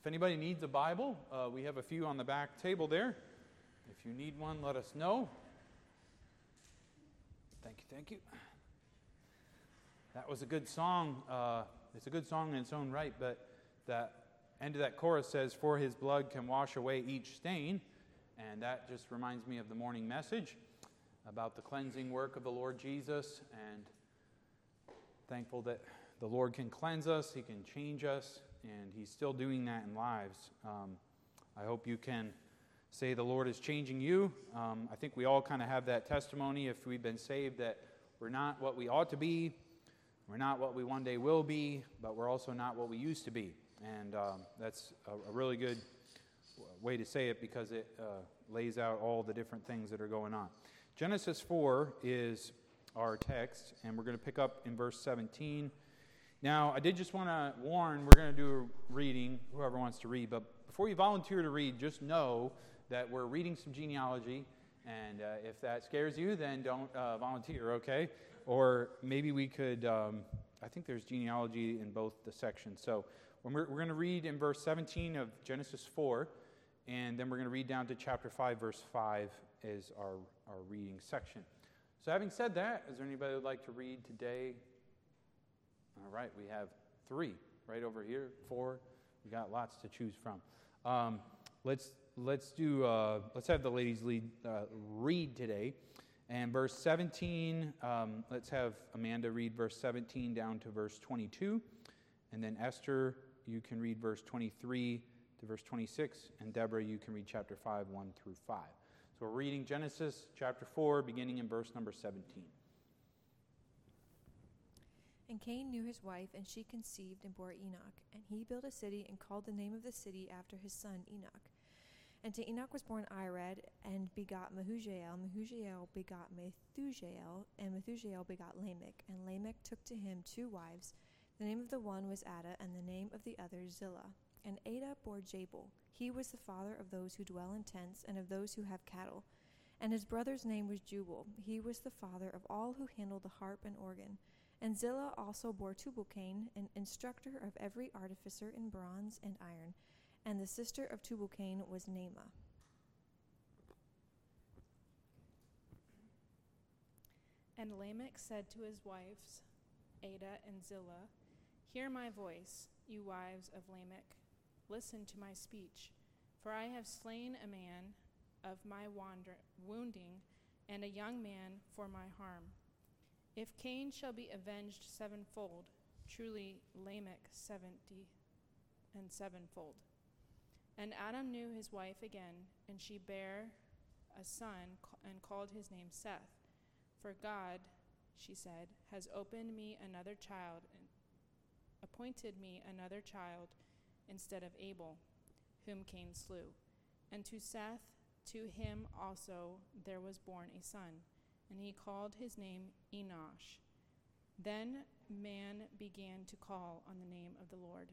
If anybody needs a Bible, uh, we have a few on the back table there. If you need one, let us know. Thank you, thank you. That was a good song. Uh, it's a good song in its own right, but that end of that chorus says, For his blood can wash away each stain. And that just reminds me of the morning message about the cleansing work of the Lord Jesus. And thankful that the Lord can cleanse us, He can change us, and He's still doing that in lives. Um, I hope you can say the Lord is changing you. Um, I think we all kind of have that testimony if we've been saved that we're not what we ought to be, we're not what we one day will be, but we're also not what we used to be. And um, that's a, a, really good way to say it because it uh, lays out all the different things that are going on. Genesis 4 is our text, and we're going to pick up in verse 17. Now, I did just want to warn we're going to do a reading, whoever wants to read, but before you volunteer to read, just know that we're reading some genealogy, and uh, if that scares you, then don't uh, volunteer, okay? Or maybe we could, um, I think there's genealogy in both the sections. So we're, we're going to read in verse 17 of Genesis 4, and then we're going to read down to chapter 5, verse 5 is our, our reading section. So, having said that, is there anybody who would like to read today? All right, we have three right over here, four. We got lots to choose from. Um, let's let's do uh, let's have the ladies lead uh, read today, and verse 17. Um, let's have Amanda read verse 17 down to verse 22, and then Esther, you can read verse 23 to verse 26, and Deborah, you can read chapter 5, 1 through 5. So we're reading Genesis chapter 4, beginning in verse number 17. And Cain knew his wife, and she conceived and bore Enoch. And he built a city and called the name of the city after his son Enoch. And to Enoch was born Irad, and begot Mehujael. Mehujael begot Methujael, and Methujael begot Lamech. And Lamech took to him two wives. The name of the one was Adah, and the name of the other Zillah. And Adah bore Jabal. He was the father of those who dwell in tents and of those who have cattle. And his brother's name was Jubal. He was the father of all who handle the harp and organ. And Zillah also bore Tubal-Cain, an instructor of every artificer in bronze and iron. And the sister of Tubal-Cain was Naamah. And Lamech said to his wives, Adah and Zillah, Hear my voice, you wives of Lamech Listen to my speech, for I have slain a man of my wander- wounding, and a young man for my harm. If Cain shall be avenged sevenfold, truly Lamech seventy and sevenfold. And Adam knew his wife again, and she bare a son and called his name Seth. For God, she said, has opened me another child and appointed me another child instead of Abel, whom Cain slew. And to Seth, to him also there was born a son, and he called his name Enosh. Then man began to call on the name of the Lord.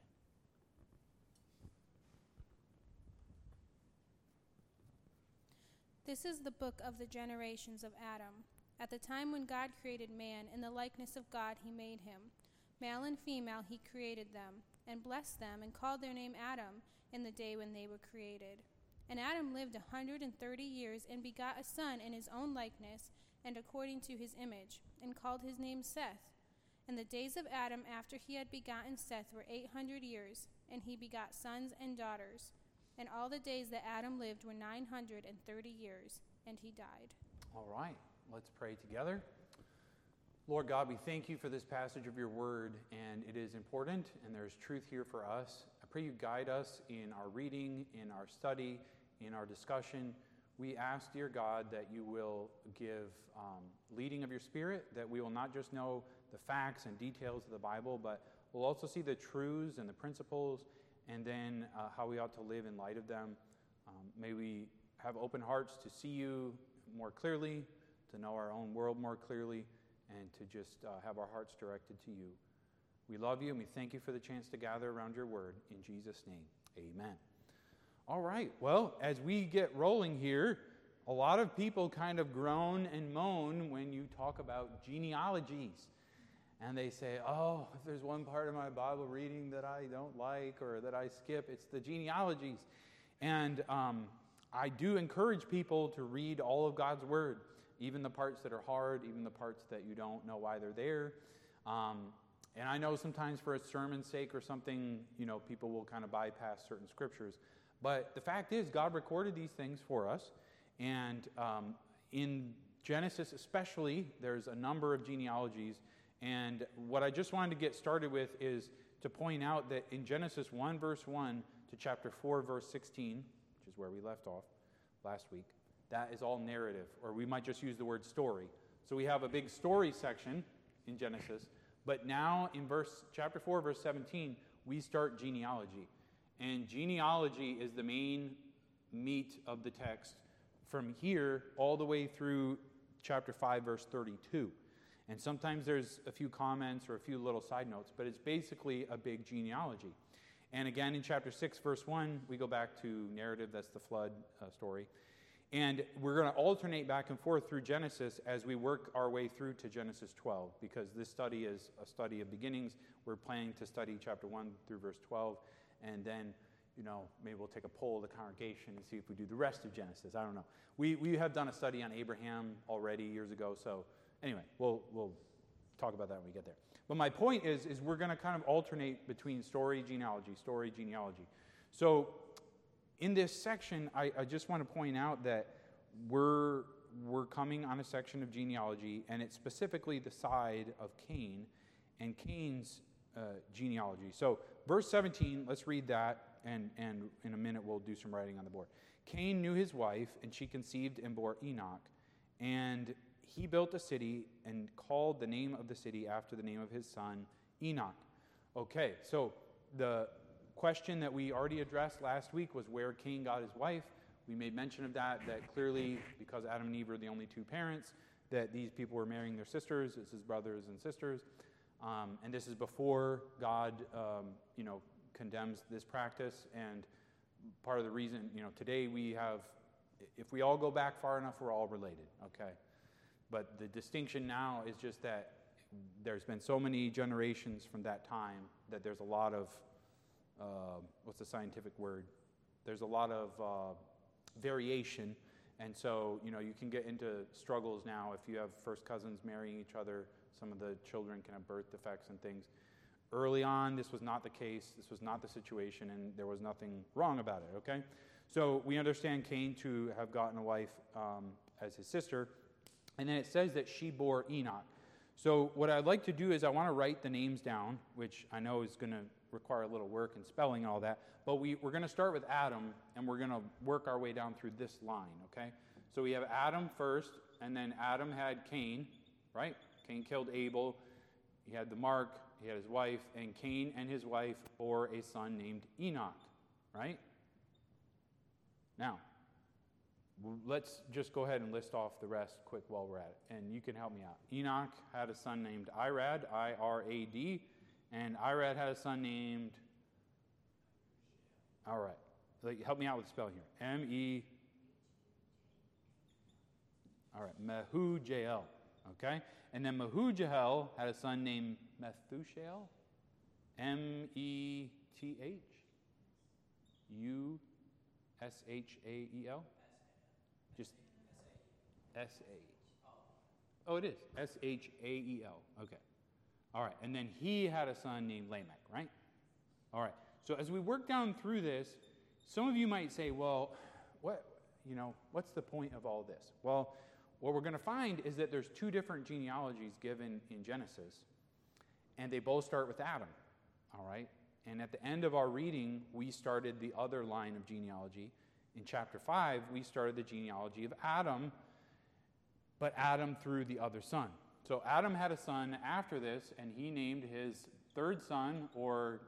This is the book of the generations of Adam. At the time when God created man, in the likeness of God he made him. Male and female he created them and blessed them, and called their name Adam in the day when they were created. And Adam lived a hundred and thirty years, and begot a son in his own likeness, and according to his image, and called his name Seth. And the days of Adam after he had begotten Seth were eight hundred years, and he begot sons and daughters. And all the days that Adam lived were nine hundred and thirty years, and he died. All right, let's pray together. Lord God, we thank you for this passage of your word, and it is important, and there's truth here for us. I pray you guide us in our reading, in our study, in our discussion. We ask, dear God, that you will give um, leading of your spirit, that we will not just know the facts and details of the Bible, but we'll also see the truths and the principles, and then uh, how we ought to live in light of them. Um, may we have open hearts to see you more clearly, to know our own world more clearly and to just uh, have our hearts directed to you. We love you and we thank you for the chance to gather around your word. In Jesus' name, amen. All right, well, as we get rolling here, a lot of people kind of groan and moan when you talk about genealogies. and they say, Oh, if there's one part of my Bible reading that I don't like or that I skip, it's the genealogies. And um, I do encourage people to read all of God's Word, even the parts that are hard, even the parts that you don't know why they're there. Um, and I know sometimes for a sermon's sake or something, you know, people will kind of bypass certain scriptures. But the fact is, God recorded these things for us. And um, in Genesis, especially, there's a number of genealogies. And what I just wanted to get started with is to point out that in Genesis 1, verse 1 to chapter 4, verse 16, which is where we left off last week, that is all narrative, or we might just use the word story. So we have a big story section in Genesis, but now in verse chapter 4 verse 17, we start genealogy. And genealogy is the main meat of the text from here all the way through chapter 5 verse 32. And sometimes there's a few comments or a few little side notes, but it's basically a big genealogy. And again, in chapter 6, verse 1, we go back to narrative, that's the flood uh, story. And we're going to alternate back and forth through Genesis as we work our way through to Genesis 12, because this study is a study of beginnings. We're planning to study chapter 1 through verse 12, and then, you know, maybe we'll take a poll of the congregation and see if we do the rest of Genesis. I don't know. We, we have done a study on Abraham already years ago, so anyway, we'll, we'll talk about that when we get there. But my point is, is we're going to kind of alternate between story, genealogy, story, genealogy. So in this section, I, I just want to point out that we're, we're coming on a section of genealogy, and it's specifically the side of Cain and Cain's uh, genealogy. So, verse 17, let's read that, and, and in a minute we'll do some writing on the board. Cain knew his wife, and she conceived and bore Enoch. And he built a city and called the name of the city after the name of his son, Enoch. Okay, so the question that we already addressed last week was where Cain got his wife. We made mention of that, that clearly, because Adam and Eve were the only two parents, that these people were marrying their sisters as his brothers and sisters. Um, and this is before God, um, you know, condemns this practice. And part of the reason, you know, today we have, if we all go back far enough, we're all related, okay? But the distinction now is just that there's been so many generations from that time that there's a lot of uh, what's the scientific word? There's a lot of uh, variation. And so, you know, you can get into struggles now if you have first cousins marrying each other. Some of the children can have birth defects and things. Early on, this was not the case. This was not the situation, and there was nothing wrong about it, okay? So we understand Cain to have gotten a wife um, as his sister. And then it says that she bore Enoch. So what I'd like to do is I want to write the names down, which I know is going to require a little work and spelling and all that. But we, we're going to start with Adam, and we're going to work our way down through this line, okay? So we have Adam first, and then Adam had Cain, right? Cain killed Abel. He had the mark, he had his wife, and Cain and his wife bore a son named Enoch, right? Now, let's just go ahead and list off the rest quick while we're at it, and you can help me out. Enoch had a son named Irad, I R A D. And Irad had a son named. All right. Like, help me out with the spelling here. M E. All right. Mehujael. Okay. And then Mehujael had a son named Methushael. M E T H. U S H A E L. Just S A. Oh, it is. S H A E L. Okay. All right, and then he had a son named Lamech, right? All right. So as we work down through this, some of you might say, well, what, you know, what's the point of all this? Well, what we're going to find is that there's two different genealogies given in Genesis, and they both start with Adam. All right? And at the end of our reading, we started the other line of genealogy. In chapter 5, we started the genealogy of Adam, but Adam through the other son. So Adam had a son after this, and he named his third son, or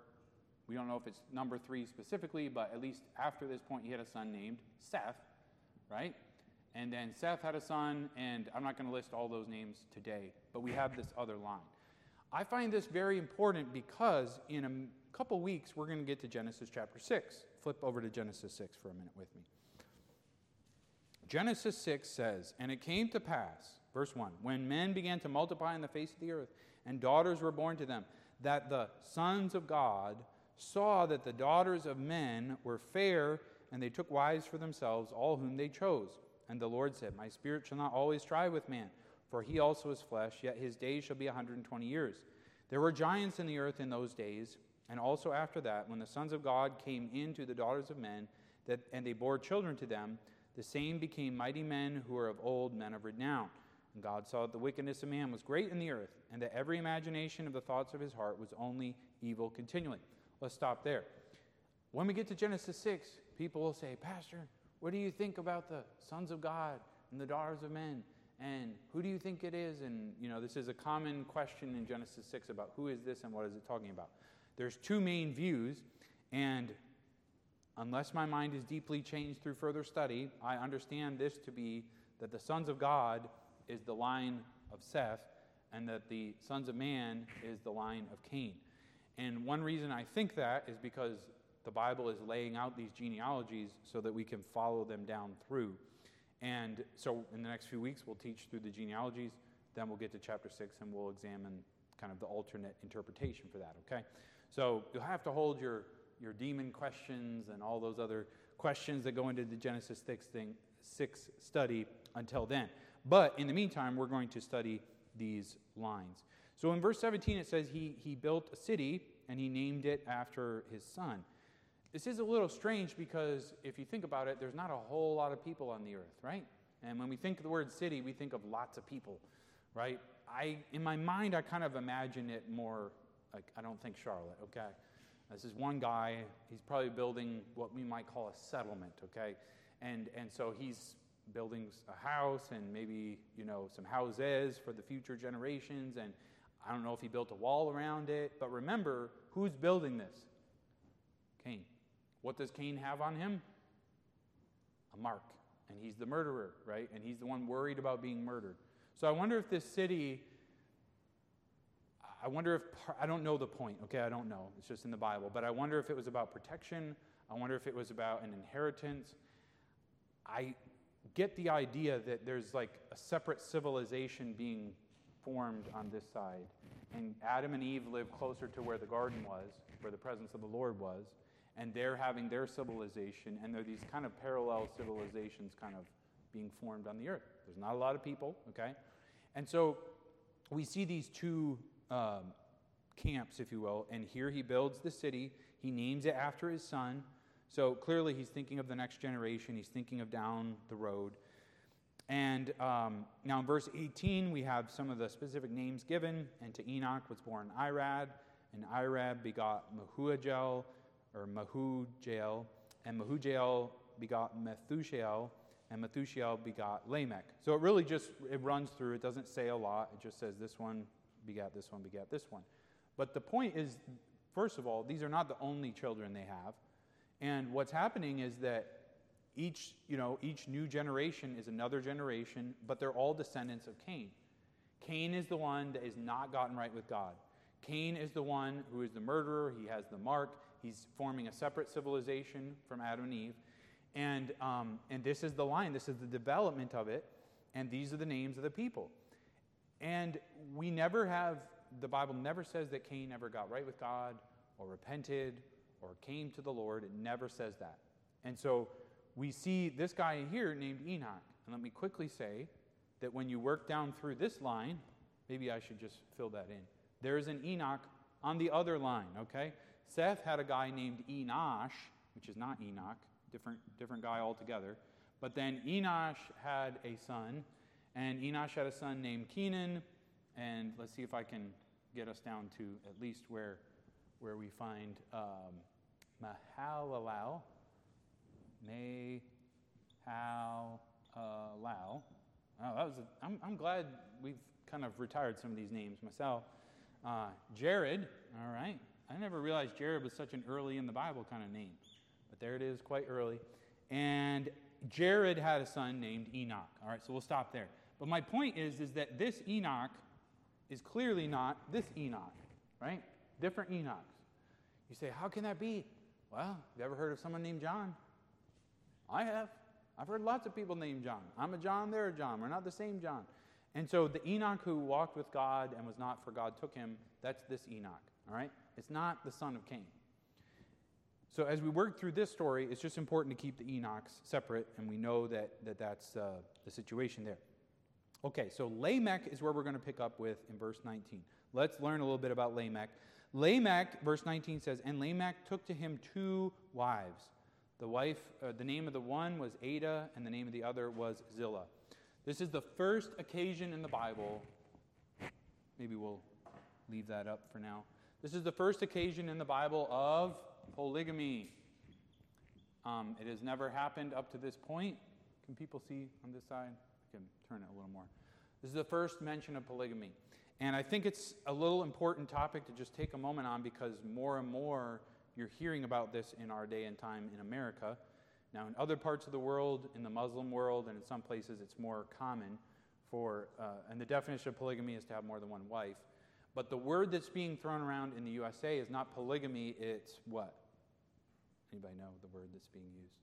we don't know if it's number three specifically, but at least after this point, he had a son named Seth, right? And then Seth had a son, and I'm not going to list all those names today, but we have this other line. I find this very important because in a couple weeks, we're going to get to Genesis chapter 6. Flip over to Genesis 6 for a minute with me. Genesis 6 says, And it came to pass Verse 1 When men began to multiply on the face of the earth, and daughters were born to them, that the sons of God saw that the daughters of men were fair, and they took wives for themselves, all whom they chose. And the Lord said, My spirit shall not always strive with man, for he also is flesh, yet his days shall be a 120 years. There were giants in the earth in those days, and also after that, when the sons of God came in to the daughters of men, that, and they bore children to them, the same became mighty men who were of old, men of renown. And God saw that the wickedness of man was great in the earth, and that every imagination of the thoughts of his heart was only evil continually. Let's stop there. When we get to Genesis 6, people will say, Pastor, what do you think about the sons of God and the daughters of men? And who do you think it is? And, you know, this is a common question in Genesis 6 about who is this and what is it talking about. There's two main views, and unless my mind is deeply changed through further study, I understand this to be that the sons of God is the line of Seth, and that the sons of man is the line of Cain. And one reason I think that is because the Bible is laying out these genealogies so that we can follow them down through. And so in the next few weeks, we'll teach through the genealogies. Then we'll get to chapter 6 and we'll examine kind of the alternate interpretation for that, okay? So you'll have to hold your, your demon questions and all those other questions that go into the Genesis 6, thing, 6 study until then. But in the meantime, we're going to study these lines. So in verse 17, it says he, he built a city and he named it after his son. This is a little strange because if you think about it, there's not a whole lot of people on the earth, right? And when we think of the word city, we think of lots of people, right? I, in my mind, I kind of imagine it more like, I don't think Charlotte, okay? This is one guy, he's probably building what we might call a settlement, okay? And, and so he's building a house and maybe, you know, some houses for the future generations and I don't know if he built a wall around it, but remember, who's building this? Cain. What does Cain have on him? A mark. And he's the murderer, right? And he's the one worried about being murdered. So I wonder if this city, I wonder if, I don't know the point, okay? I don't know. It's just in the Bible. But I wonder if it was about protection. I wonder if it was about an inheritance. I get the idea that there's like a separate civilization being formed on this side. And Adam and Eve lived closer to where the garden was, where the presence of the Lord was. And they're having their civilization, and there are these kind of parallel civilizations kind of being formed on the earth. There's not a lot of people, okay? And so we see these two um, camps, if you will, and here he builds the city. He names it after his son. So clearly he's thinking of the next generation, he's thinking of down the road. And um, now in verse 18, we have some of the specific names given. And to Enoch was born Irad, and Irad begot Mehujael, or Mahujael, and Mahujael begot Methushael, and Methushael begot Lamech. So it really just it runs through. It doesn't say a lot. It just says this one begat this one begat this one. But the point is, first of all, these are not the only children they have. And what's happening is that each, you know, each new generation is another generation, but they're all descendants of Cain. Cain is the one that is not gotten right with God. Cain is the one who is the murderer. He has the mark. He's forming a separate civilization from Adam and Eve. And, um, and this is the line, this is the development of it. And these are the names of the people. And we never have, the Bible never says that Cain ever got right with God or repented or came to the Lord. It never says that. And so we see this guy here named Enoch. And let me quickly say that when you work down through this line, maybe I should just fill that in. There is an Enoch on the other line, okay? Seth had a guy named Enosh, which is not Enoch, different, different guy altogether. But then Enosh had a son, and Enosh had a son named Kenan. And let's see if I can get us down to at least where, where we find um, Mahalalel. Uh, Oh, that was a, I'm, I'm glad we've kind of retired some of these names myself. Uh, Jared, all right. I never realized Jared was such an early in the Bible kind of name, but there it is, quite early. And Jared had a son named Enoch. All right, so we'll stop there. But my point is, is that this Enoch is clearly not this Enoch, right? Different Enochs. You say, how can that be? Well, you ever heard of someone named John? I have. I've heard lots of people named John. I'm a John, they're a John. We're not the same John. And so the Enoch who walked with God and was not, for God took him, that's this Enoch, all right? It's not the son of Cain. So as we work through this story, it's just important to keep the Enochs separate, and we know that, that that's uh, the situation there. Okay, so Lamech is where we're going to pick up with in verse 19. Let's learn a little bit about Lamech. Lamech, verse 19 says, And Lamech took to him two wives. The wife, uh, the name of the one was Adah, and the name of the other was Zillah. This is the first occasion in the Bible. Maybe we'll leave that up for now. This is the first occasion in the Bible of polygamy. Um, it has never happened up to this point. Can people see on this side? I can turn it a little more. This is the first mention of polygamy. And I think it's a little important topic to just take a moment on because more and more you're hearing about this in our day and time in America. Now, in other parts of the world, in the Muslim world, and in some places, it's more common for, uh, and the definition of polygamy is to have more than one wife. But the word that's being thrown around in the USA is not polygamy, it's what? Anybody know the word that's being used?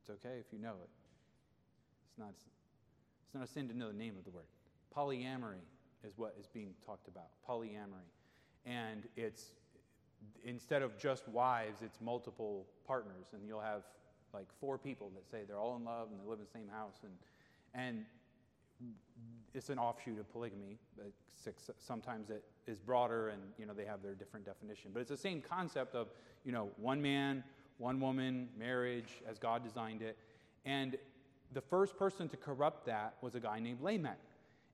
It's okay if you know it. It's not, it's not a sin to know the name of the word. Polyamory is what is being talked about. Polyamory. And it's instead of just wives, it's multiple partners. And you'll have like four people that say they're all in love and they live in the same house. And, and it's an offshoot of polygamy. Sometimes it is broader and, you know, they have their different definition. But it's the same concept of, you know, one man, one woman, marriage as God designed it. And the first person to corrupt that was a guy named Lamech.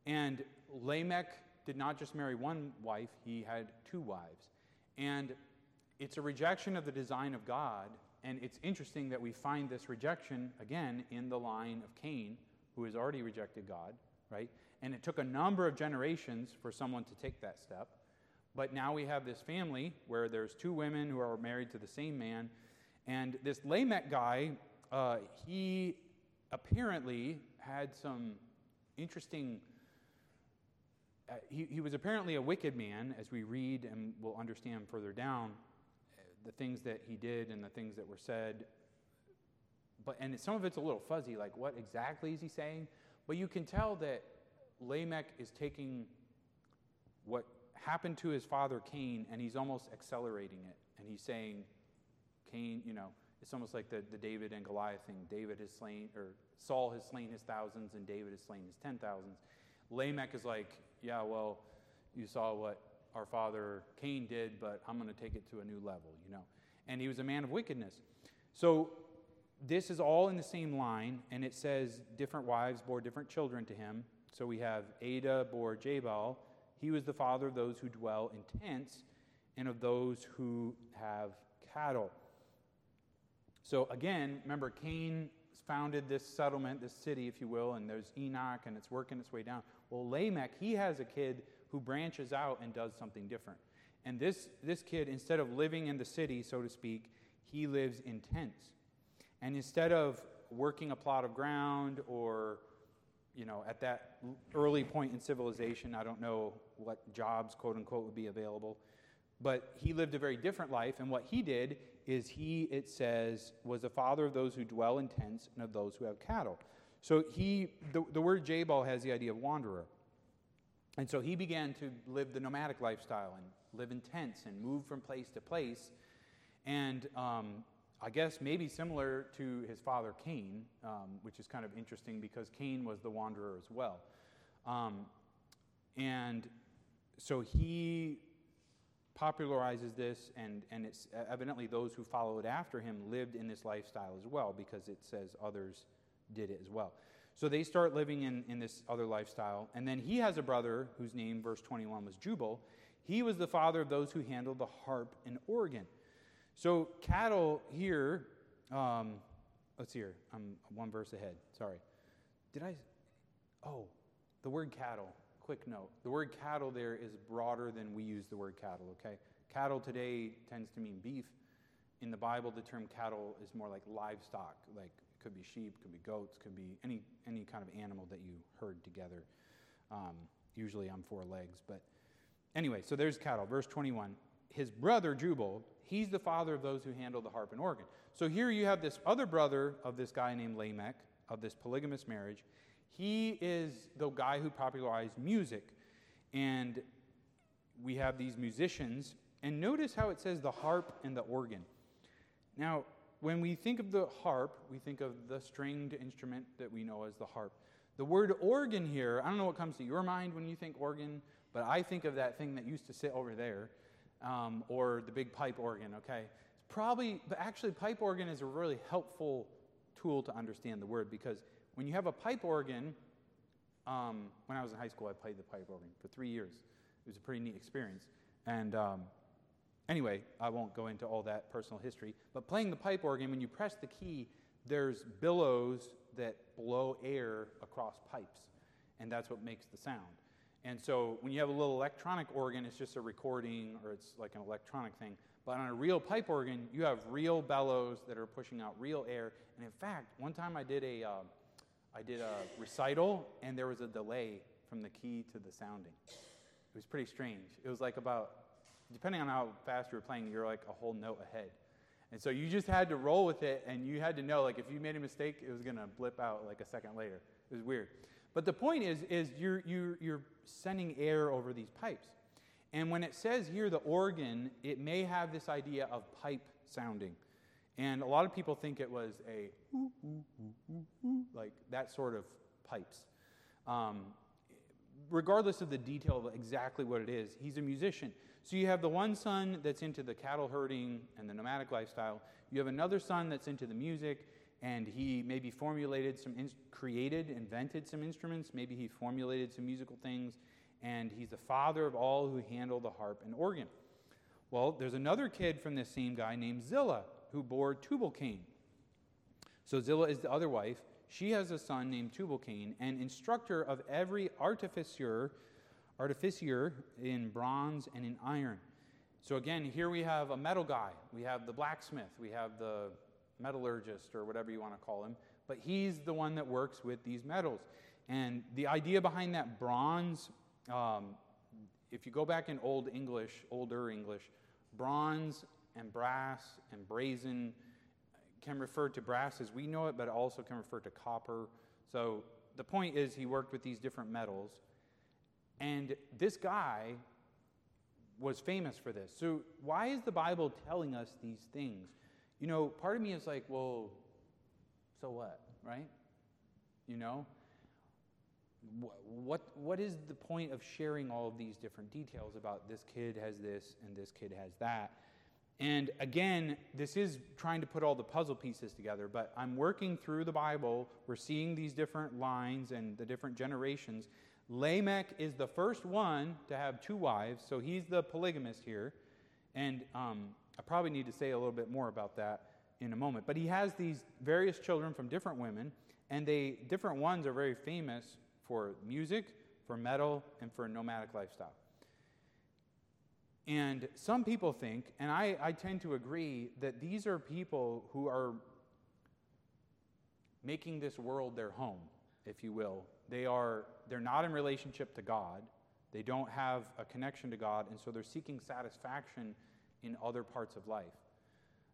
And Lamech did not just marry one wife, he had two wives. And it's a rejection of the design of God. And it's interesting that we find this rejection again in the line of Cain, who has already rejected God, right? And it took a number of generations for someone to take that step. But now we have this family where there's two women who are married to the same man. And this Lamech guy, uh, he apparently had some interesting. Uh, he, he was apparently a wicked man, as we read and we'll understand further down the things that he did and the things that were said. But, and some of it's a little fuzzy, like what exactly is he saying? But you can tell that Lamech is taking what happened to his father Cain and he's almost accelerating it. And he's saying, Cain, you know, it's almost like the, the David and Goliath thing. David has slain, or Saul has slain his thousands, and David has slain his ten thousands. Lamech is like, yeah, well, you saw what our father Cain did, but I'm going to take it to a new level, you know. And he was a man of wickedness. So this is all in the same line, and it says different wives bore different children to him. So we have Adah bore Jabal. He was the father of those who dwell in tents and of those who have cattle. So again, remember, Cain founded this settlement, this city, if you will, and there's Enoch, and it's working its way down. Well, Lamech, he has a kid who branches out and does something different. And this, this kid, instead of living in the city, so to speak, he lives in tents. And instead of working a plot of ground or, you know, at that early point in civilization, I don't know what jobs, quote unquote, would be available. But he lived a very different life. And what he did is he, it says, was the father of those who dwell in tents and of those who have cattle. So he, the, the word Jabal has the idea of wanderer. And so he began to live the nomadic lifestyle and live in tents and move from place to place. And um, I guess maybe similar to his father Cain, um, which is kind of interesting because Cain was the wanderer as well. Um, and so he popularizes this, and, and it's evidently those who followed after him lived in this lifestyle as well because it says others did it as well. So they start living in, in this other lifestyle. And then he has a brother whose name, verse 21, was Jubal. He was the father of those who handled the harp and organ. So cattle here, um, let's see here. I'm one verse ahead. Sorry. Did I? Oh, the word cattle. Quick note. The word cattle there is broader than we use the word cattle, okay? Cattle today tends to mean beef. In the Bible, the term cattle is more like livestock, like could be sheep, could be goats, could be any, any kind of animal that you herd together. Um, usually I'm four legs, but anyway, so there's cattle. Verse 21. His brother, Jubal, he's the father of those who handle the harp and organ. So here you have this other brother of this guy named Lamech, of this polygamous marriage. He is the guy who popularized music. And we have these musicians. And notice how it says the harp and the organ. Now, when we think of the harp, we think of the stringed instrument that we know as the harp. The word organ here, I don't know what comes to your mind when you think organ, but I think of that thing that used to sit over there, um, or the big pipe organ, okay? It's probably, but actually, pipe organ is a really helpful tool to understand the word because when you have a pipe organ, um, when I was in high school, I played the pipe organ for three years. It was a pretty neat experience. And um, anyway, I won't go into all that personal history, but playing the pipe organ, when you press the key, there's bellows that blow air across pipes, and that's what makes the sound. And so when you have a little electronic organ, it's just a recording or it's like an electronic thing. But on a real pipe organ, you have real bellows that are pushing out real air. And in fact, one time I did a, uh, I did a recital, and there was a delay from the key to the sounding. It was pretty strange. It was like about, depending on how fast you were playing, you're like a whole note ahead. And so you just had to roll with it, and you had to know, like, if you made a mistake, it was going to blip out like a second later. It was weird. But the point is, is you're, you're, you're sending air over these pipes. And when it says here the organ, it may have this idea of pipe sounding. And a lot of people think it was a like that sort of pipes. Um, regardless of the detail of exactly what it is, he's a musician. So you have the one son that's into the cattle herding and the nomadic lifestyle. You have another son that's into the music, and he maybe formulated some, in- created, invented some instruments. Maybe he formulated some musical things, and he's the father of all who handle the harp and organ. Well, there's another kid from this same guy named Zillah who bore Tubal Cain. So Zillah is the other wife. She has a son named Tubal Cain, and instructor of every artificer artificer in bronze and in iron. So again, here we have a metal guy. We have the blacksmith. We have the metallurgist, or whatever you want to call him. But he's the one that works with these metals. And the idea behind that bronze, um, if you go back in Old English, older English, bronze and brass and brazen can refer to brass as we know it, but also can refer to copper. So the point is, he worked with these different metals. And this guy was famous for this. So, why is the Bible telling us these things? You know, part of me is like, well, so what, right? You know? What, what is the point of sharing all of these different details about this kid has this and this kid has that? And again, this is trying to put all the puzzle pieces together, but I'm working through the Bible. We're seeing these different lines and the different generations. Lamech is the first one to have two wives, so he's the polygamist here. And um, I probably need to say a little bit more about that in a moment. But he has these various children from different women, and they different ones are very famous for music, for metal, and for a nomadic lifestyle. And some people think, and I, I tend to agree, that these are people who are making this world their home, if you will, they are they're not in relationship to God. They don't have a connection to God, and so they're seeking satisfaction in other parts of life.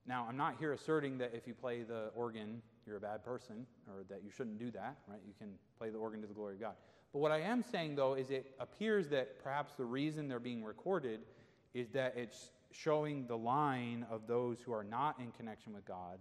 Now, I'm not here asserting that if you play the organ, you're a bad person, or that you shouldn't do that, right? You can play the organ to the glory of God. But what I am saying, though, is it appears that perhaps the reason they're being recorded is that it's showing the line of those who are not in connection with God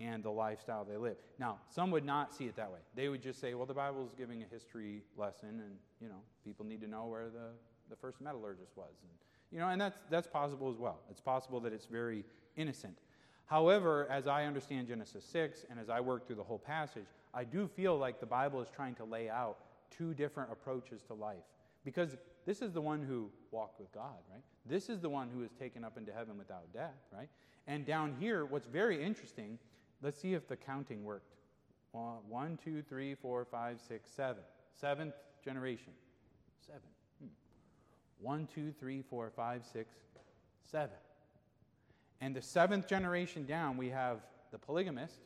and the lifestyle they live. Now, some would not see it that way. They would just say, well, the Bible is giving a history lesson, and, you know, people need to know where the, the first metallurgist was. And, you know, and that's, that's possible as well. It's possible that it's very innocent. However, as I understand Genesis 6, and as I work through the whole passage, I do feel like the Bible is trying to lay out two different approaches to life. Because this is the one who walked with God, right? This is the one who is taken up into heaven without death, right? And down here, what's very interesting Let's see if the counting worked. One, two, three, four, five, six, seven. Seventh generation. Seven. One, two, three, four, five, six, seven. And the seventh generation down, we have the polygamist,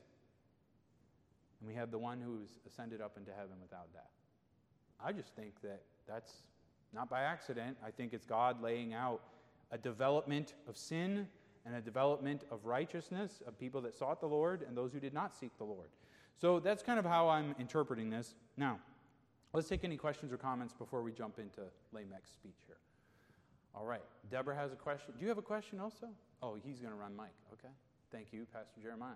and we have the one who's ascended up into heaven without death. I just think that that's not by accident. I think it's God laying out a development of sin and a development of righteousness of people that sought the Lord and those who did not seek the Lord. So that's kind of how I'm interpreting this. Now, Let's take any questions or comments before we jump into Lamech's speech here. All right. Deborah has a question. Do you have a question also? Oh, he's going to run mic. Okay. Thank you, Pastor Jeremiah.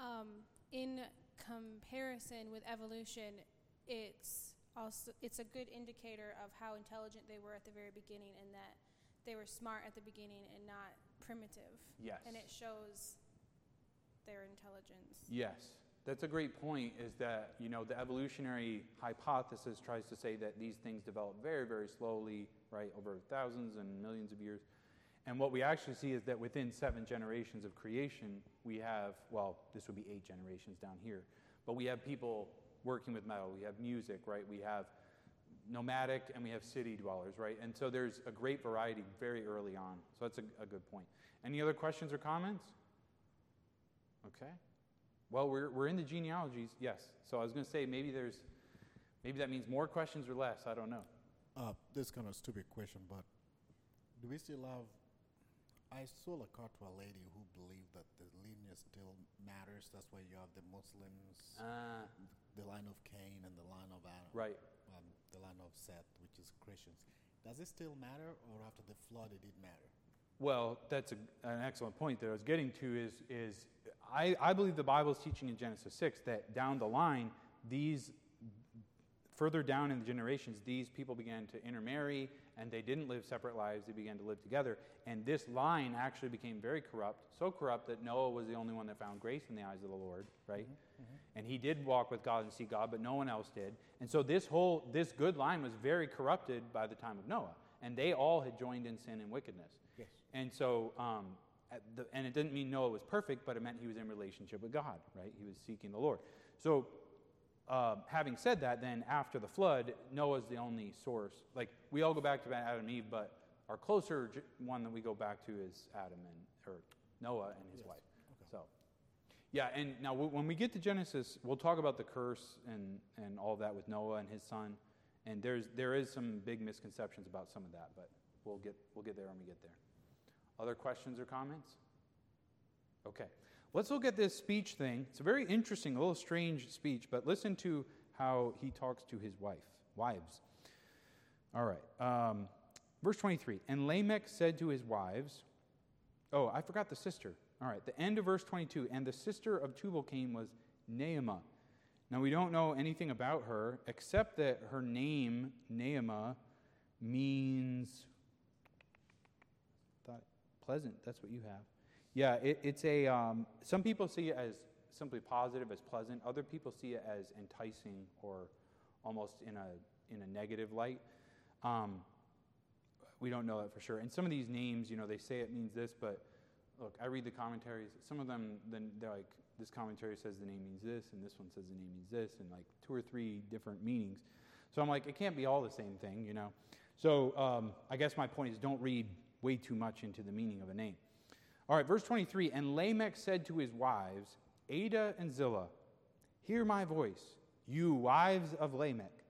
Um, in comparison with evolution, it's also it's a good indicator of how intelligent they were at the very beginning, and that they were smart at the beginning and not primitive. Yes. And it shows their intelligence. Yes. That's a great point is that, you know, the evolutionary hypothesis tries to say that these things develop very, very slowly, right, over thousands and millions of years. And what we actually see is that within seven generations of creation, we have, well, this would be eight generations down here, but we have people working with metal, we have music, right, we have nomadic and we have city dwellers, right? And so there's a great variety very early on. So that's a, a good point. Any other questions or comments? Okay. Well, we're, we're in the genealogies, yes. So I was going to say maybe there's, maybe that means more questions or less. I don't know. Uh, this kind of stupid question, but do we still have? I sold a car to a lady who believed that the lineage still matters. That's why you have the Muslims, Uh, the line of Cain, and the line of Adam, right. um, the line of Seth, which is Christians. Does it still matter, or after the flood, it did matter? Well, that's a, an excellent point that I was getting to is, is I, I believe the Bible is teaching in Genesis 6 that down the line, these, further down in the generations, these people began to intermarry and they didn't live separate lives, they began to live together. And this line actually became very corrupt, so corrupt that Noah was the only one that found grace in the eyes of the Lord, right? And he did walk with God and see God, but no one else did. And so this whole, this good line was very corrupted by the time of Noah. And they all had joined in sin and wickedness. Yes. And so, um, the, and it didn't mean Noah was perfect, but it meant he was in relationship with God, right? He was seeking the Lord. So, uh, having said that, then after the flood, Noah's the only source. Like we all go back to Adam and Eve, but our closer one that we go back to is Adam and or Noah and his Yes. wife. Okay. So, yeah, and now w- when we get to Genesis, we'll talk about the curse and and all that with Noah and his son. And there's there is some big misconceptions about some of that, but we'll get we'll get there when we get there. Other questions or comments? Okay. Let's look at this speech thing. It's a very interesting, a little strange speech, but listen to how he talks to his wife, wives. All right. Um, verse 23. And Lamech said to his wives, Oh, I forgot the sister. All right. The end of verse 22. And the sister of Tubal Cain was Naamah. Now, we don't know anything about her except that her name, Naamah, means thought pleasant. That's what you have. Yeah, it, it's a. Um, some people see it as simply positive, as pleasant. Other people see it as enticing or almost in a in a negative light. Um, we don't know that for sure. And some of these names, you know, they say it means this, but look, I read the commentaries. Some of them, then they're like, this commentary says the name means this, and this one says the name means this, and like two or three different meanings. So I'm like, it can't be all the same thing, you know. So um, I guess my point is, don't read way too much into the meaning of a name. All right, verse 23 And Lamech said to his wives, Adah and Zillah, Hear my voice, you wives of Lamech.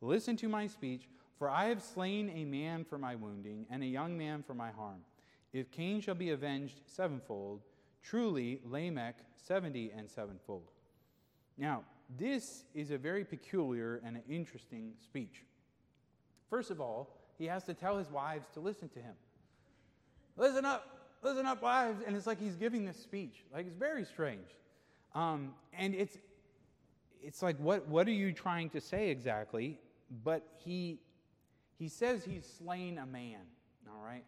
Listen to my speech, for I have slain a man for my wounding, and a young man for my harm. If Cain shall be avenged sevenfold, truly Lamech seventy and sevenfold. Now, this is a very peculiar and interesting speech. First of all, he has to tell his wives to listen to him. Listen up, listen up, wives. And it's like he's giving this speech. Like it's very strange. Um, and it's it's like what what are you trying to say exactly? But he he says he's slain a man, all right?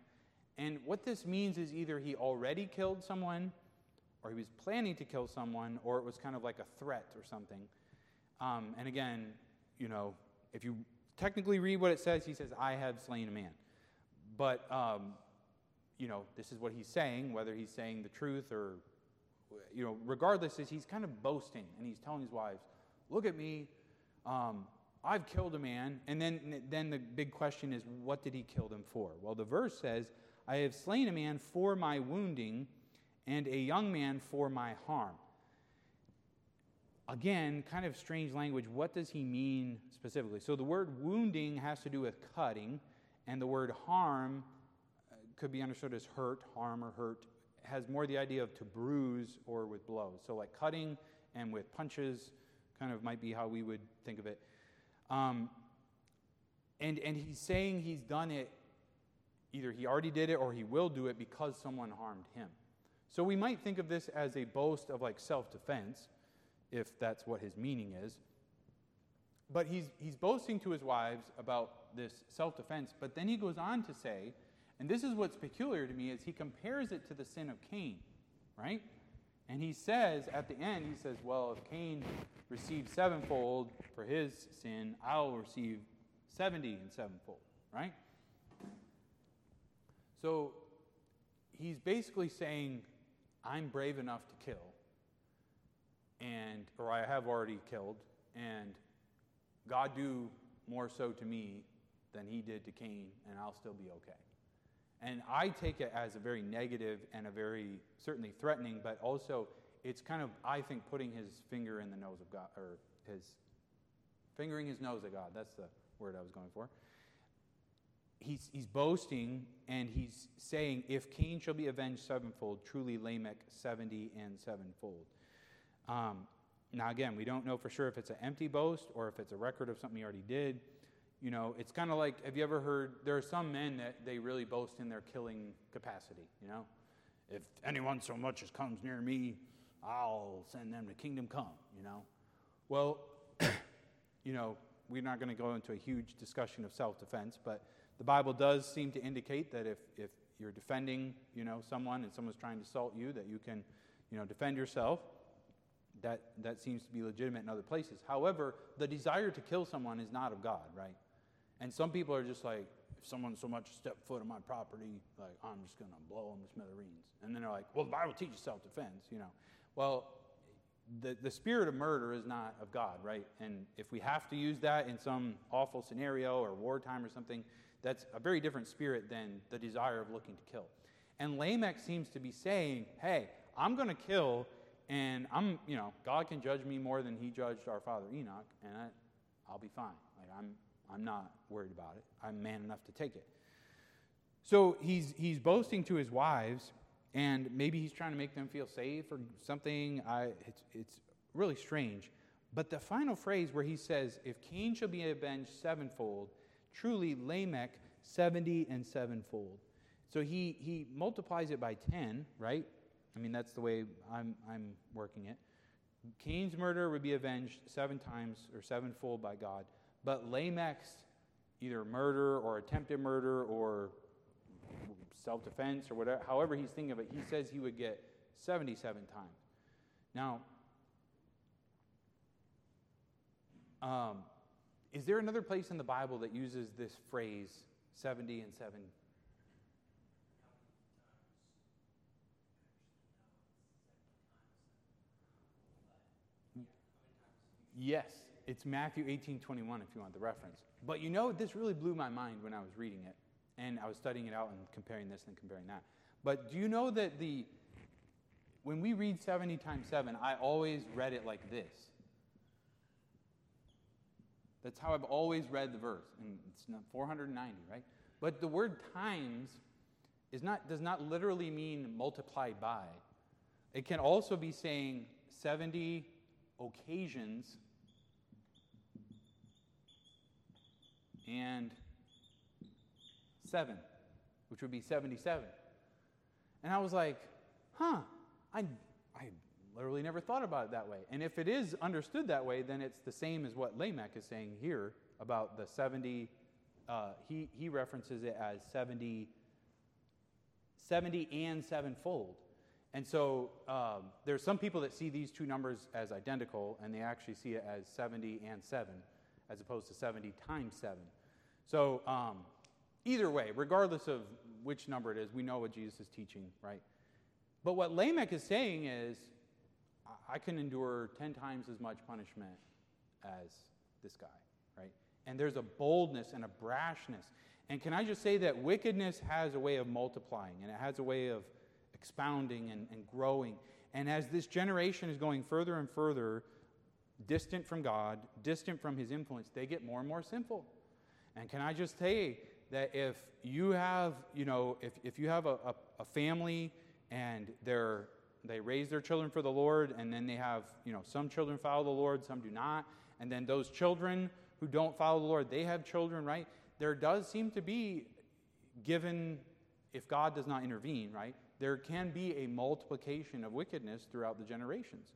And what this means is either he already killed someone, or he was planning to kill someone, or it was kind of like a threat or something. Um, and again, you know, if you technically read what it says, he says, I have slain a man. But, um, you know, this is what he's saying, whether he's saying the truth or, you know, regardless, is he's kind of boasting and he's telling his wives, look at me, um, I've killed a man. And then, then the big question is, what did he kill them for? Well, the verse says, I have slain a man for my wounding and a young man for my harm. Again, kind of strange language. What does he mean specifically? So the word wounding has to do with cutting, and the word harm could be understood as hurt, harm, or hurt. Has more the idea of to bruise or with blows. So like cutting and with punches kind of might be how we would think of it. Um, and, and he's saying he's done it, either he already did it or he will do it because someone harmed him. So we might think of this as a boast of like self defense, if that's what his meaning is. But he's, he's boasting to his wives about this self defense, but then he goes on to say, and this is what's peculiar to me, is he compares it to the sin of Cain, right? And he says at the end, he says, Well, if Cain received sevenfold for his sin, I'll receive 70 and sevenfold, right? So he's basically saying, I'm brave enough to kill, and or I have already killed, and God do more so to me than he did to Cain, and I'll still be okay. And I take it as a very negative and a very certainly threatening, but also it's kind of, I think, putting his finger in the nose of God, or his fingering his nose at God. That's the word I was going for. He's, he's boasting and he's saying, If Cain shall be avenged sevenfold, truly Lamech seventy and sevenfold. Um, now, again, we don't know for sure if it's an empty boast or if it's a record of something he already did you know, it's kind of like have you ever heard there are some men that they really boast in their killing capacity, you know? If anyone so much as comes near me, I'll send them to kingdom come, you know? Well, you know, we're not going to go into a huge discussion of self defense, but the Bible does seem to indicate that if, if you're defending, you know, someone and someone's trying to assault you, that you can, you know, defend yourself. That, that seems to be legitimate in other places. However, the desire to kill someone is not of God, right? And some people are just like, if someone so much step foot on my property, like, I'm just going to blow them to smithereens. And then they're like, well, the Bible teaches self defense, you know. Well, the, the spirit of murder is not of God, right? And if we have to use that in some awful scenario or wartime or something, that's a very different spirit than the desire of looking to kill. And Lamech seems to be saying, hey, I'm going to kill, and I'm, you know, God can judge me more than he judged our father Enoch, and I, I'll be fine. Like, I'm, I'm not worried about it. I'm man enough to take it. So he's, he's boasting to his wives, and maybe he's trying to make them feel safe or something. I, it's, it's really strange. But the final phrase where he says, If Cain shall be avenged sevenfold, truly Lamech seventy and sevenfold. So he, he multiplies it by 10, right? I mean, that's the way I'm, I'm working it. Cain's murder would be avenged seven times or sevenfold by God. But Lamech's either murder or attempted murder or self defense or whatever, however he's thinking of it, he says he would get 77 times. Now, um, is there another place in the Bible that uses this phrase 70 and 7? Yes. It's Matthew 18 21, if you want the reference. But you know, this really blew my mind when I was reading it. And I was studying it out and comparing this and comparing that. But do you know that the when we read 70 times 7, I always read it like this. That's how I've always read the verse. And it's not 490, right? But the word times is not, does not literally mean multiplied by. It can also be saying 70 occasions and 7, which would be 77. And I was like, huh, I, I literally never thought about it that way. And if it is understood that way, then it's the same as what Lamech is saying here about the 70. Uh, he, he references it as 70, 70 and sevenfold. And so um, there's some people that see these two numbers as identical, and they actually see it as 70 and 7, as opposed to 70 times 7. So, um, either way, regardless of which number it is, we know what Jesus is teaching, right? But what Lamech is saying is, I can endure 10 times as much punishment as this guy, right? And there's a boldness and a brashness. And can I just say that wickedness has a way of multiplying and it has a way of expounding and, and growing. And as this generation is going further and further distant from God, distant from his influence, they get more and more sinful. And can I just say that if you have, you know, if, if you have a, a, a family and they're they raise their children for the Lord, and then they have, you know, some children follow the Lord, some do not. And then those children who don't follow the Lord, they have children, right? There does seem to be, given if God does not intervene, right, there can be a multiplication of wickedness throughout the generations.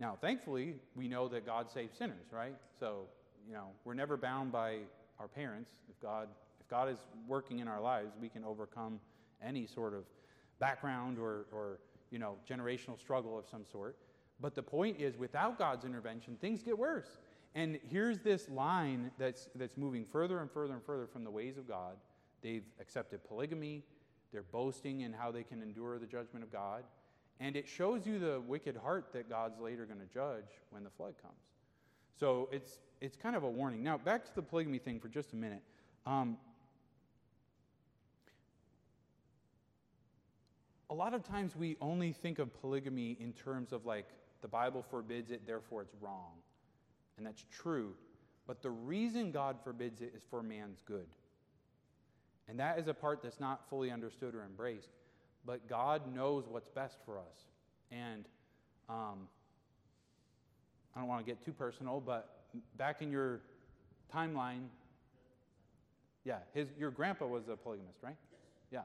Now, thankfully, we know that God saves sinners, right? So, you know, we're never bound by our parents. If God, if God is working in our lives, we can overcome any sort of background or, or you know, generational struggle of some sort. But the point is, without God's intervention, things get worse. And here's this line that's, that's moving further and further and further from the ways of God. They've accepted polygamy, they're boasting in how they can endure the judgment of God. And it shows you the wicked heart that God's later going to judge when the flood comes. So it's, it's kind of a warning. Now, back to the polygamy thing for just a minute. Um, a lot of times we only think of polygamy in terms of like the Bible forbids it, therefore it's wrong. And that's true. But the reason God forbids it is for man's good. And that is a part that's not fully understood or embraced. But God knows what's best for us. And um, don't want to get too personal, but back in your timeline, yeah, his, your grandpa was a polygamist, right? Yeah.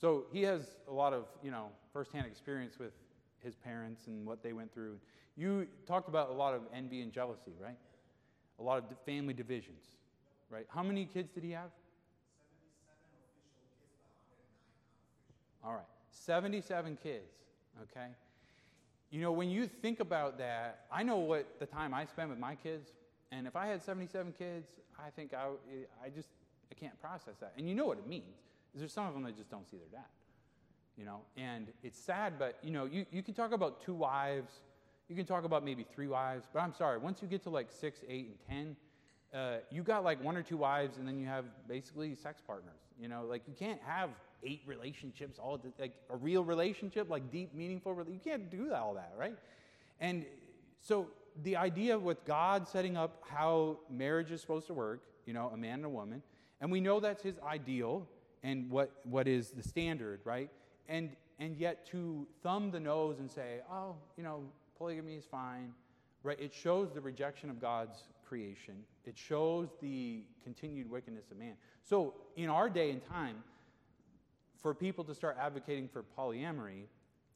So he has a lot of, you know, firsthand experience with his parents and what they went through. You talked about a lot of envy and jealousy, right? A lot of family divisions, right? How many kids did he have? 77 official kids, but 109 unofficial. All right. 77 kids, okay? You know, when you think about that, I know what the time I spend with my kids, and if I had 77 kids, I think I, I just, I can't process that. And you know what it means. Is there's some of them that just don't see their dad, you know? And it's sad, but, you know, you, you can talk about two wives, you can talk about maybe three wives, but I'm sorry, once you get to like six, eight, and 10, uh, you got like one or two wives, and then you have basically sex partners, you know? Like, you can't have eight relationships, all the, like a real relationship, like deep, meaningful. You can't do all that, right? And so the idea with God setting up how marriage is supposed to work, you know, a man and a woman, and we know that's his ideal and what, what is the standard, right? And and yet to thumb the nose and say, oh, you know, polygamy is fine, right? It shows the rejection of God's creation. It shows the continued wickedness of man. So in our day and time, for people to start advocating for polyamory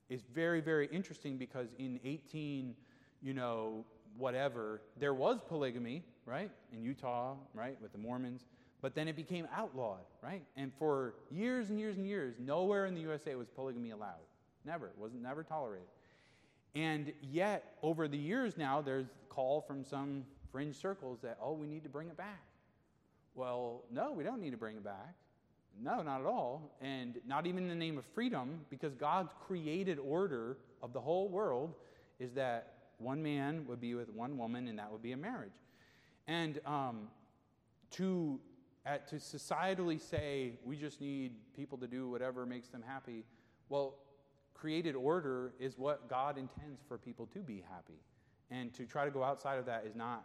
is very, very interesting because in 18, you know, whatever, there was polygamy, right, in Utah, right, with the Mormons, but then it became outlawed, right? And for years and years and years, nowhere in the USA was polygamy allowed. Never. It wasn't never tolerated. And yet, over the years now, there's a call from some fringe circles that, oh, we need to bring it back. Well, no, we don't need to bring it back. No, not at all. And not even in the name of freedom, because God's created order of the whole world is that one man would be with one woman, and that would be a marriage. And um, to, at, to societally say we just need people to do whatever makes them happy, well, created order is what God intends for people to be happy. And to try to go outside of that is not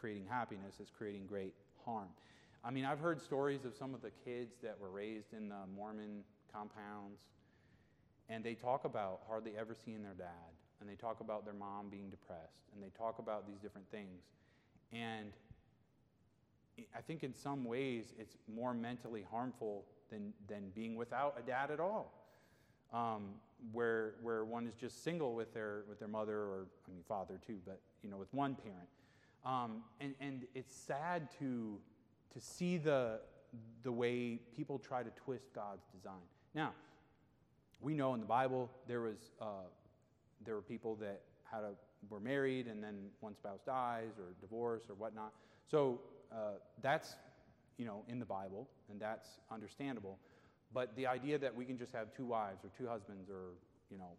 creating happiness, it's creating great harm. I mean, I've heard stories of some of the kids that were raised in the Mormon compounds, and they talk about hardly ever seeing their dad, and they talk about their mom being depressed, and they talk about these different things. And I think in some ways it's more mentally harmful than, than being without a dad at all. Um, where, where one is just single with their, with their mother, or I mean, father too, but you know, with one parent. Um, and, and it's sad to to see the, the way people try to twist God's design. Now, we know in the Bible there was uh, there were people that had a were married and then one spouse dies or divorce or whatnot. So uh, that's you know in the Bible and that's understandable. But the idea that we can just have two wives or two husbands or you know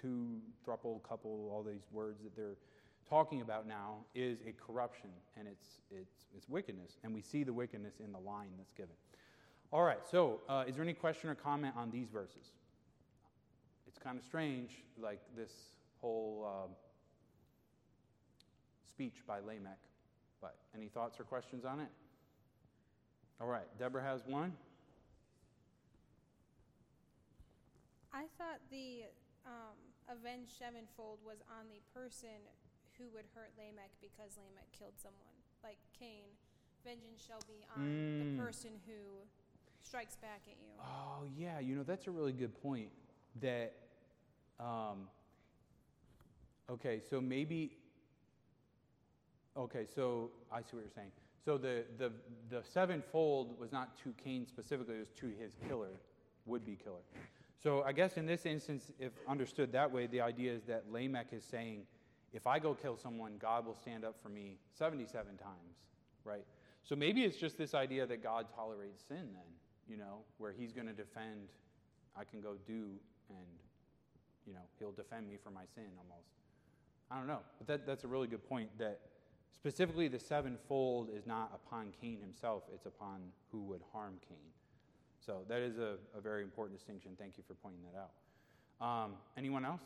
two thruple couple all these words that they're talking about now is a corruption and it's, it's, it's wickedness. And we see the wickedness in the line that's given. All right, so uh, is there any question or comment on these verses? It's kind of strange, like this whole uh, speech by Lamech. But any thoughts or questions on it? All right, Deborah has one. I thought the um, sevenfold was on the person who would hurt Lamech because Lamech killed someone. Like Cain, vengeance shall be on Mm. the person who strikes back at you. Oh, yeah. You know, that's a really good point. That, um, okay, so maybe, okay, so I see what you're saying. So the, the, the sevenfold was not to Cain specifically, it was to his killer, would be killer. So I guess in this instance, if understood that way, the idea is that Lamech is saying, if I go kill someone, God will stand up for me 77 times, right? So maybe it's just this idea that God tolerates sin then, you know, where he's going to defend, I can go do, and, you know, he'll defend me for my sin almost. I don't know. But that, that's a really good point that specifically the sevenfold is not upon Cain himself, it's upon who would harm Cain. So that is a, a very important distinction. Thank you for pointing that out. Um, anyone else?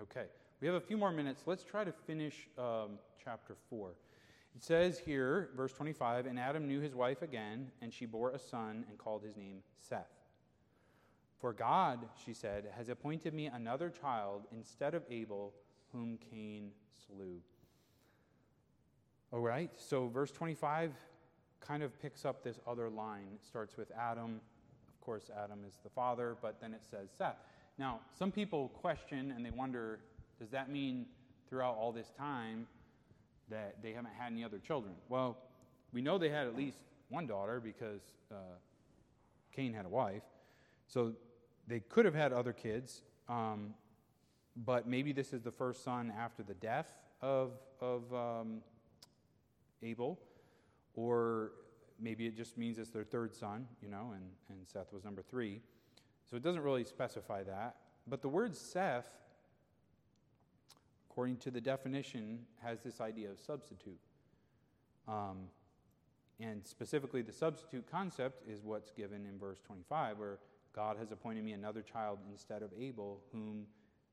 Okay. We have a few more minutes. Let's try to finish um, chapter 4. It says here, verse 25, and Adam knew his wife again, and she bore a son and called his name Seth. For God, she said, has appointed me another child instead of Abel, whom Cain slew. All right, so verse 25 kind of picks up this other line. It starts with Adam. Of course, Adam is the father, but then it says Seth. Now, some people question and they wonder does that mean throughout all this time that they haven't had any other children? Well, we know they had at least one daughter because uh, Cain had a wife. So they could have had other kids, um, but maybe this is the first son after the death of, of um, Abel, or maybe it just means it's their third son, you know, and, and Seth was number three. So it doesn't really specify that. But the word Seth, according to the definition, has this idea of substitute. Um, and specifically, the substitute concept is what's given in verse 25, where God has appointed me another child instead of Abel, whom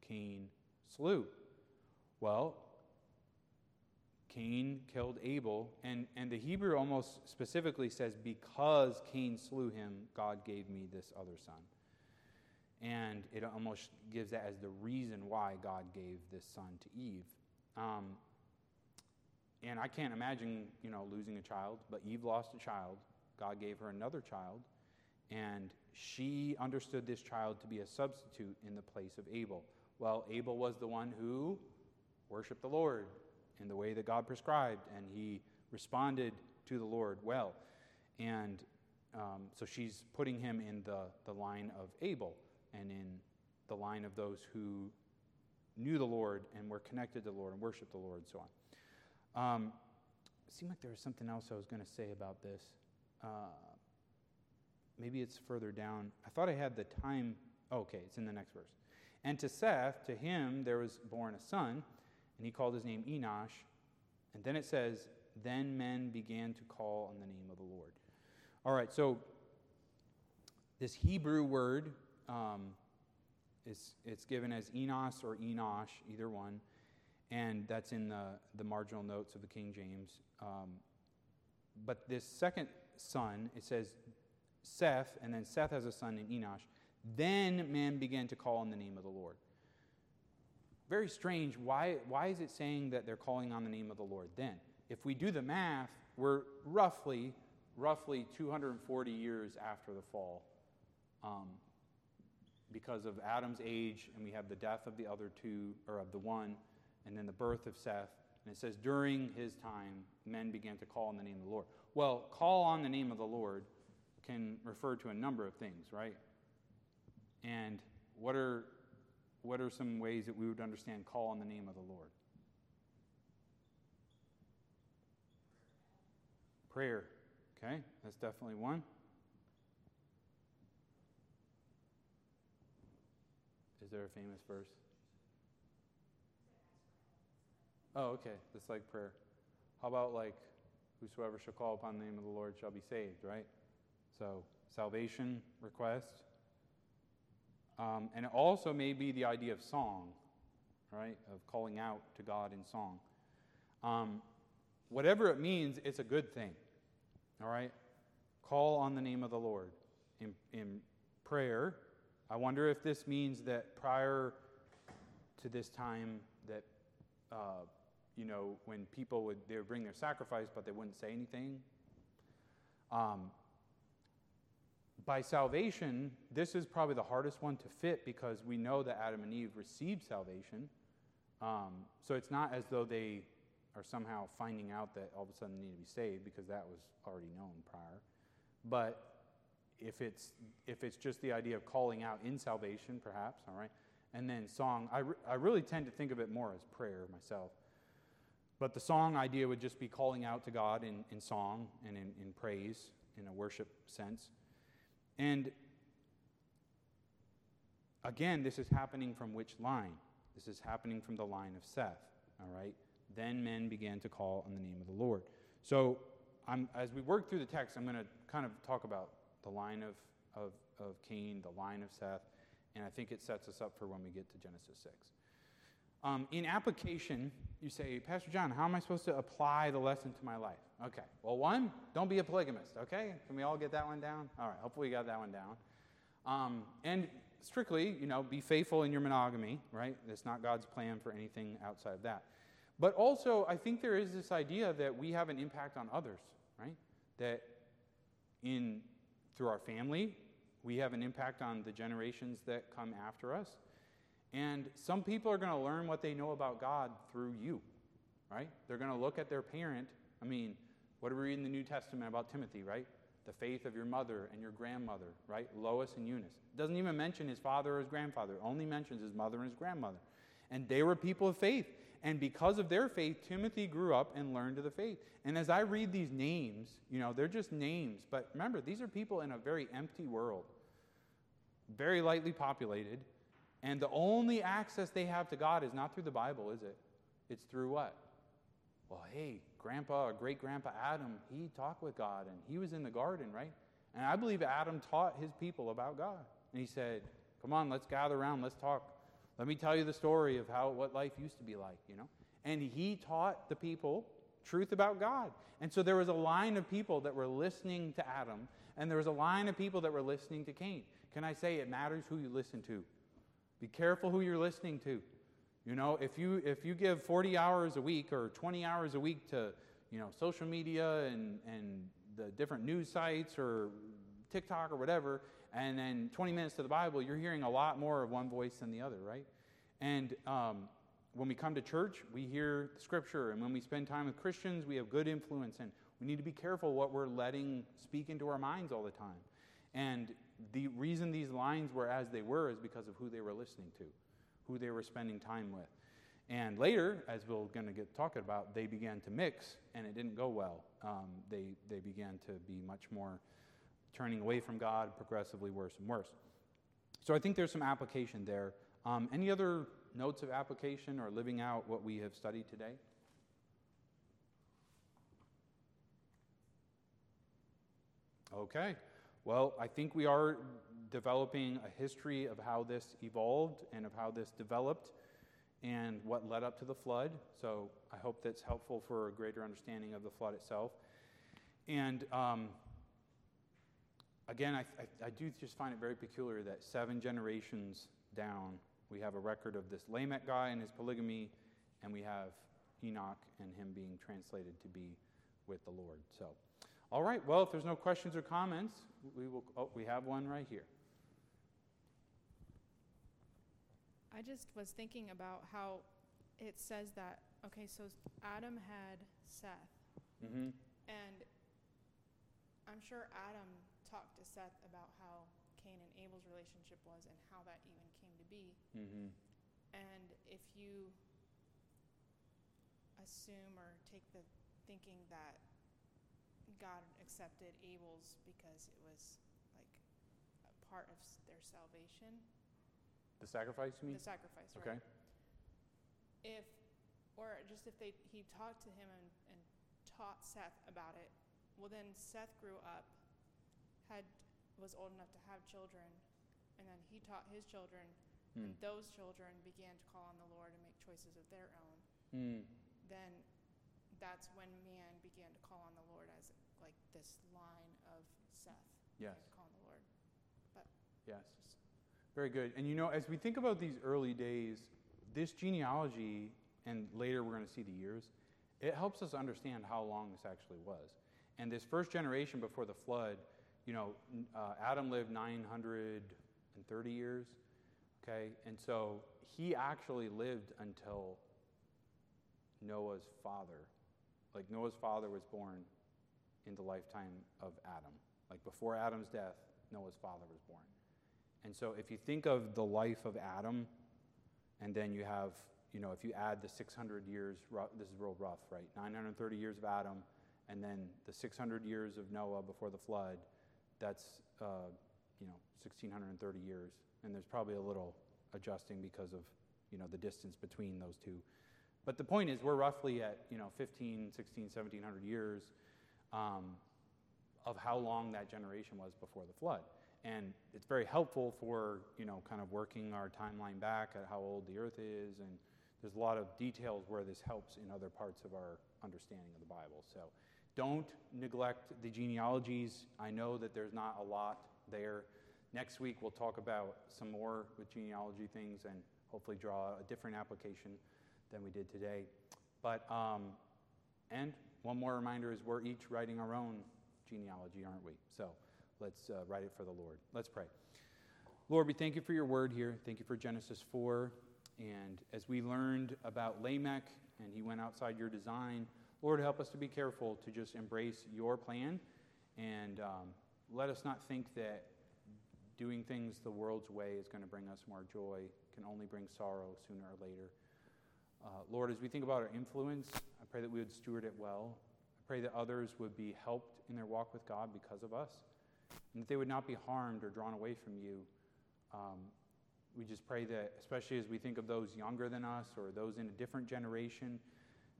Cain slew. Well, Cain killed Abel, and, and the Hebrew almost specifically says, Because Cain slew him, God gave me this other son. And it almost gives that as the reason why God gave this son to Eve. Um, and I can't imagine, you know, losing a child, but Eve lost a child. God gave her another child, and she understood this child to be a substitute in the place of Abel. Well, Abel was the one who worshiped the Lord in the way that God prescribed, and he responded to the Lord well. And um, so she's putting him in the, the line of Abel and in the line of those who knew the Lord and were connected to the Lord and worshiped the Lord and so on. Um, it seemed like there was something else I was going to say about this. Uh, maybe it's further down. I thought I had the time. Oh, okay, it's in the next verse. And to Seth, to him there was born a son, and he called his name Enosh. And then it says, Then men began to call on the name of the Lord. All right, so this Hebrew word um, is it's given as Enos or Enosh, either one, and that's in the, the marginal notes of the King James. Um, but this second son, it says Seth, and then Seth has a son named Enosh. Then man began to call on the name of the Lord. Very strange. Why, why is it saying that they're calling on the name of the Lord then? If we do the math, we're roughly, roughly 240 years after the fall. Um, because of Adam's age, and we have the death of the other two, or of the one, and then the birth of Seth. And it says, during his time, men began to call on the name of the Lord. Well, call on the name of the Lord can refer to a number of things, right? And what are, what are some ways that we would understand call on the name of the Lord? Prayer, okay? That's definitely one. There a famous verse? Oh, okay. It's like prayer. How about like, whosoever shall call upon the name of the Lord shall be saved, right? So, salvation request. Um, and it also may be the idea of song, right? Of calling out to God in song. Um, whatever it means, it's a good thing, all right? Call on the name of the Lord in, in prayer I wonder if this means that prior to this time, that uh, you know, when people would they would bring their sacrifice, but they wouldn't say anything. Um, by salvation, this is probably the hardest one to fit because we know that Adam and Eve received salvation. Um, so it's not as though they are somehow finding out that all of a sudden they need to be saved because that was already known prior. But if it's if it's just the idea of calling out in salvation, perhaps, all right, and then song, I, re- I really tend to think of it more as prayer myself. But the song idea would just be calling out to God in, in song and in, in praise, in a worship sense. And again, this is happening from which line? This is happening from the line of Seth, all right? Then men began to call on the name of the Lord. So, I'm, as we work through the text, I'm going to kind of talk about the line of, of, of Cain, the line of Seth, and I think it sets us up for when we get to Genesis 6. Um, in application, you say, Pastor John, how am I supposed to apply the lesson to my life? Okay, well, one, don't be a polygamist, okay? Can we all get that one down? All right, hopefully we got that one down. Um, and strictly, you know, be faithful in your monogamy, right? It's not God's plan for anything outside of that. But also, I think there is this idea that we have an impact on others, right? That in through our family, we have an impact on the generations that come after us. And some people are going to learn what they know about God through you, right? They're going to look at their parent. I mean, what do we read in the New Testament about Timothy, right? The faith of your mother and your grandmother, right? Lois and Eunice. It doesn't even mention his father or his grandfather, it only mentions his mother and his grandmother. And they were people of faith. And because of their faith, Timothy grew up and learned of the faith. And as I read these names, you know, they're just names. But remember, these are people in a very empty world, very lightly populated. And the only access they have to God is not through the Bible, is it? It's through what? Well, hey, grandpa or great grandpa Adam, he talked with God and he was in the garden, right? And I believe Adam taught his people about God. And he said, Come on, let's gather around, let's talk. Let me tell you the story of how what life used to be like, you know? And he taught the people truth about God. And so there was a line of people that were listening to Adam, and there was a line of people that were listening to Cain. Can I say it matters who you listen to? Be careful who you're listening to. You know, if you if you give 40 hours a week or 20 hours a week to, you know, social media and and the different news sites or TikTok or whatever, and then 20 minutes to the Bible, you're hearing a lot more of one voice than the other, right? And um, when we come to church, we hear the Scripture, and when we spend time with Christians, we have good influence, and we need to be careful what we're letting speak into our minds all the time. And the reason these lines were as they were is because of who they were listening to, who they were spending time with. And later, as we're going to get talking about, they began to mix, and it didn't go well. Um, they, they began to be much more turning away from God, progressively worse and worse. So I think there's some application there. Um, any other notes of application or living out what we have studied today? Okay. Well, I think we are developing a history of how this evolved and of how this developed and what led up to the flood. So I hope that's helpful for a greater understanding of the flood itself. And um, again, I, I, I, do just find it very peculiar that seven generations down, we have a record of this Lamech guy and his polygamy, and we have Enoch and him being translated to be with the Lord. So. All right, well, if there's no questions or comments, we will, oh, we have one right here. I just was thinking about how it says that, okay, so Adam had Seth. Mm-hmm. And I'm sure Adam talked to Seth about how Cain and Abel's relationship was and how that even came to be. Mm-hmm. And if you assume or take the thinking that God accepted Abel's because it was like a part of their salvation. The sacrifice, you mean? The sacrifice, okay. If, or just if they he talked to him and, and taught Seth about it, well then Seth grew up, had was old enough to have children, and then he taught his children, mm. and those children began to call on the Lord and make choices of their own. Mm. Then that's when man began to call on the Lord as like this line of Seth. Yes. Call on the Lord. Yes. Very good. And you know, as we think about these early days, this genealogy, and later we're going to see the years, it helps us understand how long this actually was. And this first generation before the flood, you know, uh, Adam lived 930 years, okay? And so he actually lived until Noah's father. Like Noah's father was born in the lifetime of Adam. Like before Adam's death, Noah's father was born. And so if you think of the life of Adam, and then you have, you know, if you add the 600 years, this is real rough, right? 930 years of Adam, and then the 600 years of Noah before the flood, that's, uh, you know, 1630 years. And there's probably a little adjusting because of, you know, the distance between those two. But the point is, we're roughly at, you know, 15, 16, 1700 years um, of how long that generation was before the flood. And it's very helpful for, you know, kind of working our timeline back at how old the earth is. And there's a lot of details where this helps in other parts of our understanding of the Bible. So don't neglect the genealogies. I know that there's not a lot there. Next week, we'll talk about some more with genealogy things and hopefully draw a different application than we did today. But, um, and one more reminder is we're each writing our own genealogy, aren't we? So let's uh, write it for the Lord. Let's pray. Lord, we thank you for your word here. Thank you for Genesis 4. And as we learned about Lamech and he went outside your design, Lord, help us to be careful to just embrace your plan and um, let us not think that doing things the world's way is going to bring us more joy, can only bring sorrow sooner or later. Uh, Lord, as we think about our influence, I pray that we would steward it well. I pray that others would be helped in their walk with God because of us, and that they would not be harmed or drawn away from you. Um, we just pray that, especially as we think of those younger than us or those in a different generation,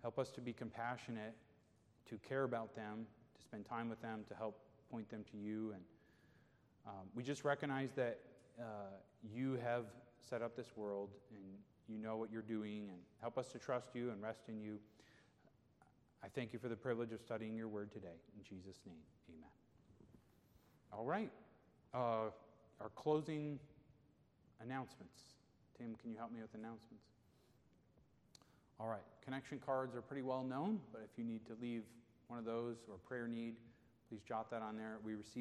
help us to be compassionate, to care about them, to spend time with them, to help point them to you. And um, we just recognize that uh, you have set up this world and you know what you're doing, and help us to trust you and rest in you. I thank you for the privilege of studying your word today. In Jesus' name, amen. All right. Uh, our closing announcements. Tim, can you help me with announcements? All right. Connection cards are pretty well known, but if you need to leave one of those or prayer need, please jot that on there. We receive